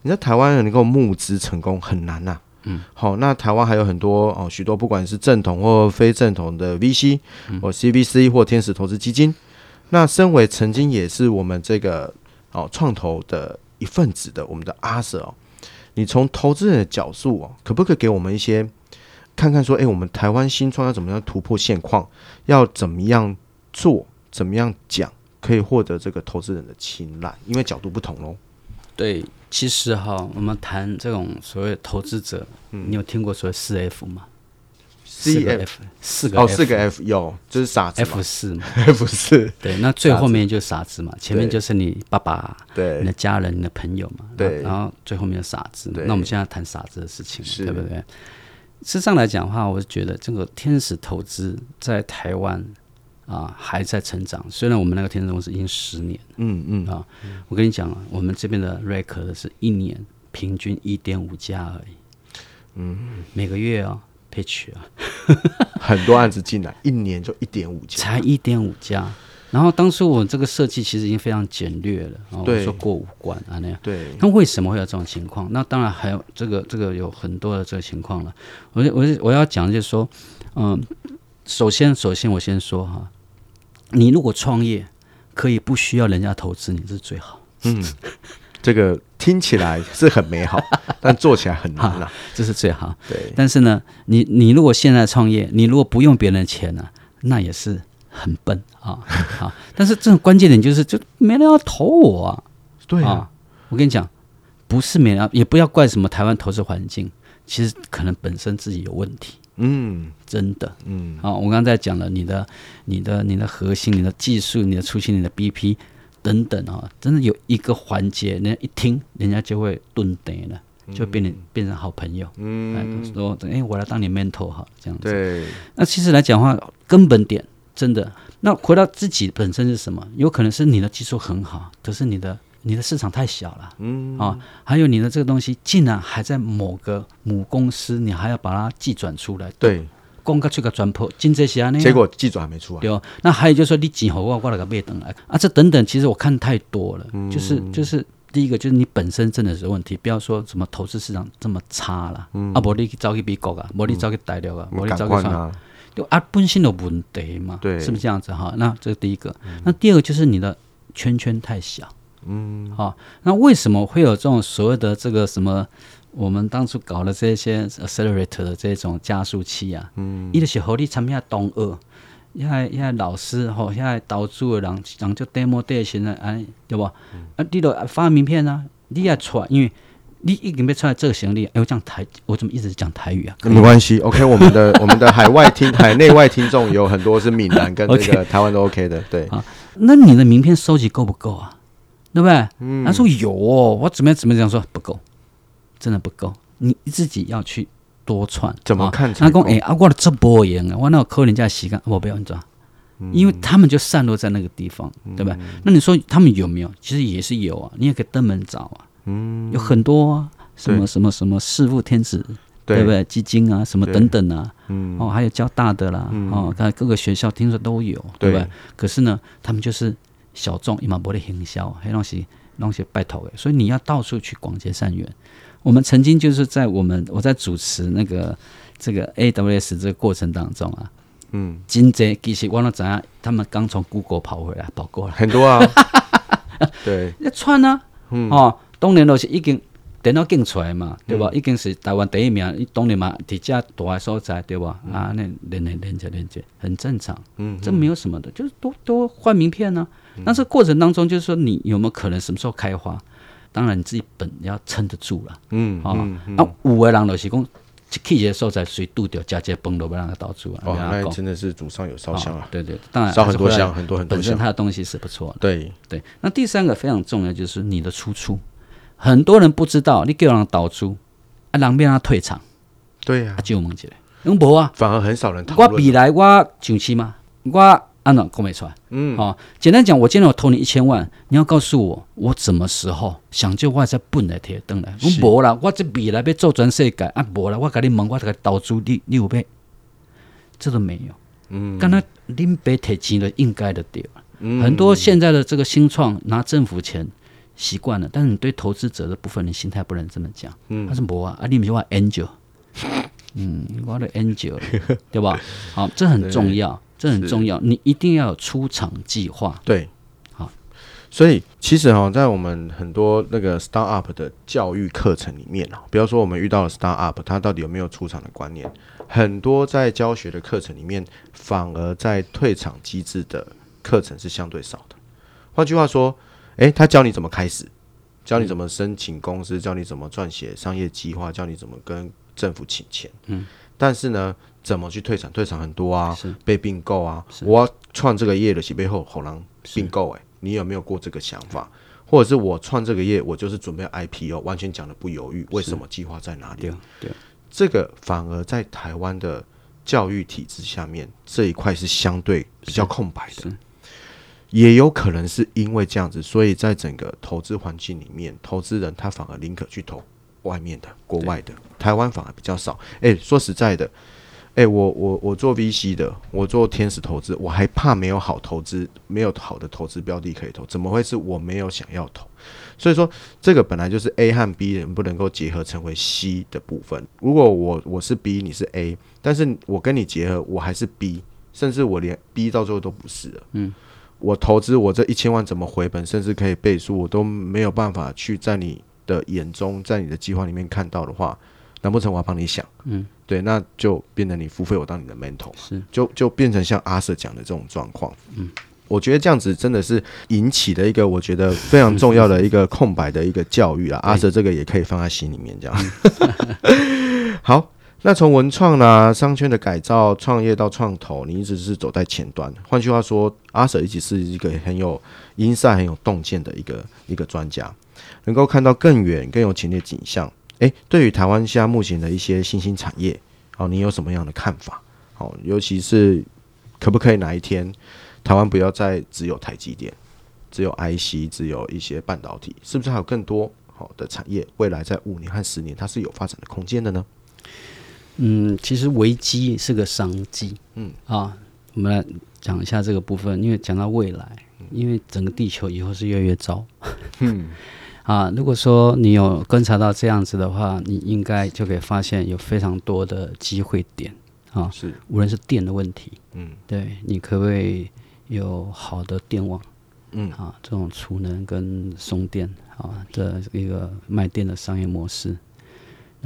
你在台湾能够募资成功很难呐。嗯，好，那台湾还有很多哦，许多不管是正统或非正统的 VC，或 CVC 或天使投资基金。那身为曾经也是我们这个哦创投的一份子的我们的阿 Sir 哦，你从投资人的角度哦，可不可以给我们一些看看说，哎，我们台湾新创要怎么样突破现况，要怎么样做，怎么样讲，可以获得这个投资人的青睐？因为角度不同喽。对。其实哈，我们谈这种所谓投资者，嗯，你有听过所谓四 F 吗？C F 四个哦，四个 F 有，就是傻子 F 四嘛，F 四对，那最后面就是傻子嘛，前面就是你爸爸，对，你的家人、你的朋友嘛，对，然后最后面的傻子。那我们现在谈傻子的事情，是对不对？事实上来讲的话，我是觉得这个天使投资在台湾。啊，还在成长。虽然我们那个天使公司已经十年，嗯嗯啊，我跟你讲，我们这边的 record 是一年平均一点五家而已，嗯，每个月啊，pitch 啊，很多案子进来，一年就一点五家，才一点五家。然后当初我这个设计其实已经非常简略了，啊，我说过五关啊那样，对。那为什么会有这种情况？那当然还有这个这个有很多的这个情况了。我我我要讲就是说，嗯，首先首先我先说哈。你如果创业，可以不需要人家投资你，这是最好。嗯，这个听起来是很美好，但做起来很难了，这是最好。对，但是呢，你你如果现在创业，你如果不用别人的钱呢、啊，那也是很笨啊。好，但是这种关键点就是，就没人要投我啊。对啊，啊，我跟你讲，不是没人要，也不要怪什么台湾投资环境，其实可能本身自己有问题。嗯，真的，嗯，啊，我刚才讲了你的、你的、你的核心、你的技术、你的初期、你的 BP 等等啊，真的有一个环节，人家一听，人家就会顿呆了，就变成、嗯、变成好朋友，嗯，说，哎，我来当你 mentor 哈，这样子。对，那其实来讲话，根本点真的，那回到自己本身是什么？有可能是你的技术很好，可是你的。你的市场太小了，嗯。啊，还有你的这个东西竟然还在某个母公司，你还要把它寄转出来，对，公个出个转破，今这些啊，结果寄转还没出来，对哦。那还有就是说，你几号我过来个背等来。啊，这等等，其实我看太多了，嗯、就是就是第一个就是你本身真的是问题，不要说什么投资市场这么差了，嗯、啊，不你去找去美国啊，不你找去大陆啊，不你找去算，就啊本身的问题嘛，对，是不是这样子哈？那这是第一个，嗯、那第二个就是你的圈圈太小。嗯，好、哦，那为什么会有这种所谓的这个什么？我们当初搞的这些 accelerator 的这种加速器啊，嗯，伊就是合力产品东二，因为因为老师吼，现在导助的人人就 demo day 现在哎，对不？嗯、啊，你都发名片啊，你也出来，因为你已经没出来这个行李，哎，我讲台，我怎么一直讲台语啊？没关系，OK，我们的 我们的海外听海内外听众有很多是闽南跟这个台湾都 OK 的，对。啊，那你的名片收集够不够啊？对不对？嗯，他说有哦，我怎么样怎么样说不够，真的不够，你自己要去多串。怎么看？他讲哎，啊，我的这波人啊，我那扣人家时间，我不要你知道，因为他们就散落在那个地方，对不对？那你说他们有没有？其实也是有啊，你也可以登门找啊，嗯，有很多啊，什么什么什么识富天使，对。不对？基金啊，什么等等啊，嗯，哦，还有交大的啦，哦，看各个学校听说都有，对。不对？可是呢，他们就是。小众伊嘛无咧行销，黑东西东西拜托诶，所以你要到处去广结善缘。我们曾经就是在我们我在主持那个这个 AWS 这个过程当中啊，嗯，金贼其实忘了怎样，他们刚从 Google 跑回来，跑过来。很多啊，对，那串呢，嗯、哦，当年都是已经电脑竞出来嘛，对吧？嗯、已经是台湾第一名，当年嘛，底下大的所在，对吧？嗯、啊，那连连连接连接很正常，嗯，这没有什么的，就是多多换名片呢、啊。那这过程当中，就是说你有没有可能什么时候开花？当然你自己本要撑得住了。嗯，啊，那五位郎的提供气节受在水度掉，加接崩都不让他倒出啊。哦，那真的是祖上有烧香啊！对对，当然烧很多香，很多很多香。本身他的东西是不错的。对对，那第三个非常重要就是你的出处，很多人不知道，你叫人倒出，啊，人让他退场。对呀，就问起来，用博啊，反而很少人讨论。我比来我上期吗？我。按照讲没出来，嗯，好，简单讲，我今天我投你一千万，你要告诉我，我什么时候想就我再本来贴登来，我无啦，我这未来要做全世界啊，无啦，我跟你问，我这个投资你你有没？这都没有，嗯，刚才恁别提钱了，应该的对，嗯，很多现在的这个新创拿政府钱习惯了，但是你对投资者的部分，你心态不能这么讲，嗯，他是魔啊，啊，你们是话 angel，嗯，我的 angel，对吧？好，这很重要。这很重要，你一定要有出场计划。对，好，所以其实哈，在我们很多那个 startup 的教育课程里面啊，比方说我们遇到了 startup，它到底有没有出场的观念？很多在教学的课程里面，反而在退场机制的课程是相对少的。换句话说，诶，他教你怎么开始，教你怎么申请公司，教你怎么撰写商业计划，教你怎么跟政府请钱。嗯，但是呢，怎么去退场？退场很多啊，被并购啊。我创这个业的起背后好难并购哎，你有没有过这个想法？或者是我创这个业，我就是准备 IPO，完全讲的不犹豫。为什么计划在哪里？对，对，这个反而在台湾的教育体制下面这一块是相对比较空白的。也有可能是因为这样子，所以在整个投资环境里面，投资人他反而宁可去投外面的、国外的，台湾反而比较少。哎，说实在的。哎、欸，我我我做 VC 的，我做天使投资，我还怕没有好投资，没有好的投资标的可以投，怎么会是我没有想要投？所以说，这个本来就是 A 和 B 能不能够结合成为 C 的部分。如果我我是 B，你是 A，但是我跟你结合，我还是 B，甚至我连 B 到最后都不是了。嗯，我投资我这一千万怎么回本，甚至可以倍数，我都没有办法去在你的眼中，在你的计划里面看到的话。难不成我要帮你想？嗯，对，那就变成你付费，我当你的 mentor，是，就就变成像阿 Sir 讲的这种状况。嗯，我觉得这样子真的是引起的一个我觉得非常重要的一个空白的一个教育啊。阿 Sir 这个也可以放在心里面，这样。好，那从文创啦、商圈的改造、创业到创投，你一直是走在前端。换句话说，阿 Sir 一直是一个很有音色、很有洞见的一个一个专家，能够看到更远、更有潜力的景象。诶，对于台湾现在目前的一些新兴产业，哦，你有什么样的看法？哦，尤其是可不可以哪一天台湾不要再只有台积电，只有 IC，只有一些半导体，是不是还有更多好的产业？未来在五年和十年，它是有发展的空间的呢？嗯，其实危机是个商机。嗯。啊，我们来讲一下这个部分，因为讲到未来，因为整个地球以后是越来越糟。嗯。啊，如果说你有观察到这样子的话，你应该就可以发现有非常多的机会点。啊，是。无论是电的问题，嗯，对，你可不可以有好的电网，嗯，啊，这种储能跟送电啊的一个卖电的商业模式，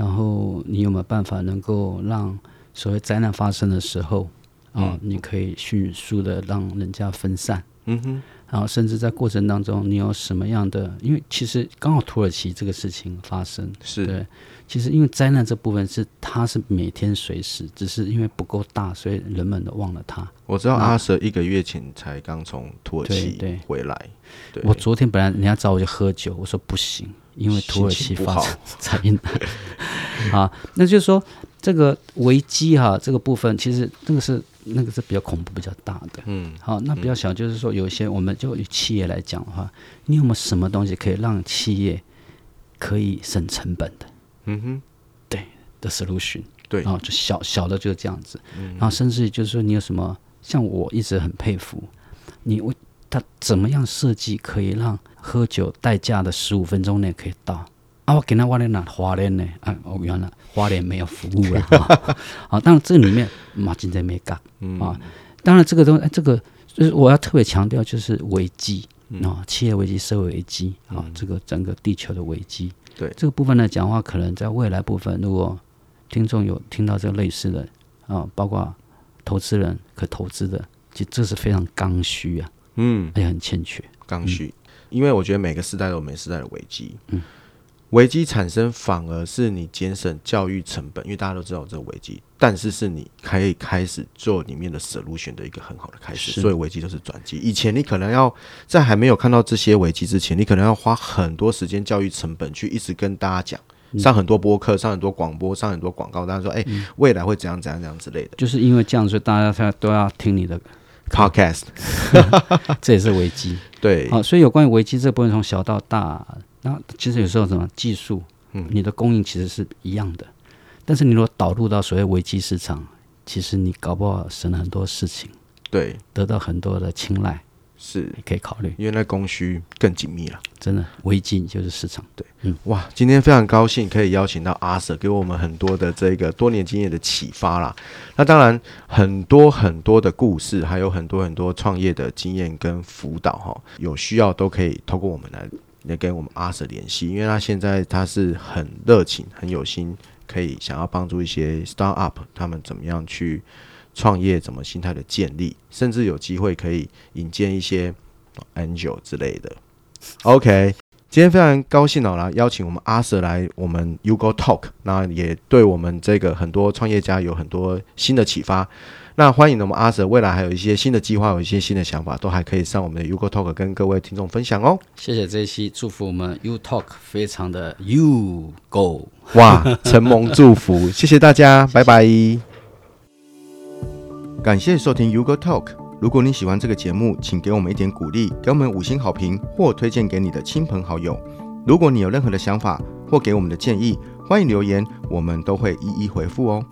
然后你有没有办法能够让所谓灾难发生的时候啊，你可以迅速的让人家分散，嗯哼。然后，甚至在过程当中，你有什么样的？因为其实刚好土耳其这个事情发生，是对。其实因为灾难这部分是它是每天随时，只是因为不够大，所以人们都忘了它。我知道阿 Sir 一个月前才刚从土耳其回来。对，对，我昨天本来人家找我去喝酒，我说不行，因为土耳其发生灾难。啊，那就是说这个危机哈，这个部分其实那个是。那个是比较恐怖、比较大的，嗯，好，那比较小，就是说有一些，我们就以企业来讲的话，你有没有什么东西可以让企业可以省成本的？嗯哼，对的 solution，对，然后就小小的就是这样子，然后甚至于就是说你有什么，像我一直很佩服你，我他怎么样设计可以让喝酒代驾的十五分钟内可以到？啊，我给他挖点哪花莲呢？啊，哦原来花莲没有服务了 啊。好，当然这里面马金在没干啊。当然这个东西，这个就是我要特别强调，就是危机啊，企业危机、社会危机啊，这个整个地球的危机。对这个部分来讲的话，可能在未来部分，如果听众有听到这个类似的啊，包括投资人可投资的，其实这是非常刚需啊，嗯，也很欠缺刚需。因为我觉得每个时代都有每个时代的危机，嗯。危机产生反而是你节省教育成本，因为大家都知道这个危机，但是是你可以开始做里面的 solution 的一个很好的开始。所以危机就是转机。以前你可能要在还没有看到这些危机之前，你可能要花很多时间教育成本去一直跟大家讲，上很多播客，上很多广播，上很多广告，大家说哎、欸，未来会怎样怎样怎样之类的。就是因为这样，所以大家才都要听你的 podcast，这也是危机。对，啊，所以有关于危机这部分，从小到大。那其实有时候什么技术，嗯，你的供应其实是一样的，但是你如果导入到所谓危机市场，其实你搞不好省了很多事情，对，得到很多的青睐，是。你可以考虑，因为那供需更紧密了，真的危机就是市场，对，嗯，哇，今天非常高兴可以邀请到 Arthur 给我们很多的这个多年经验的启发啦。那当然很多很多的故事，还有很多很多创业的经验跟辅导哈，有需要都可以透过我们来。来跟我们 Arthur 联系，因为他现在他是很热情、很有心，可以想要帮助一些 startup 他们怎么样去创业，怎么心态的建立，甚至有机会可以引荐一些 angel 之类的。OK，今天非常高兴哦，来邀请我们 Arthur 来我们 U Go Talk，那也对我们这个很多创业家有很多新的启发。那欢迎我们 Arthur，未来还有一些新的计划，有一些新的想法，都还可以上我们的 U Go Talk 跟各位听众分享哦。谢谢这一期，祝福我们 U Talk 非常的 You Go，哇，承蒙祝福，谢谢大家，拜拜。感谢收听 Yugo Talk，如果你喜欢这个节目，请给我们一点鼓励，给我们五星好评或推荐给你的亲朋好友。如果你有任何的想法或给我们的建议，欢迎留言，我们都会一一回复哦。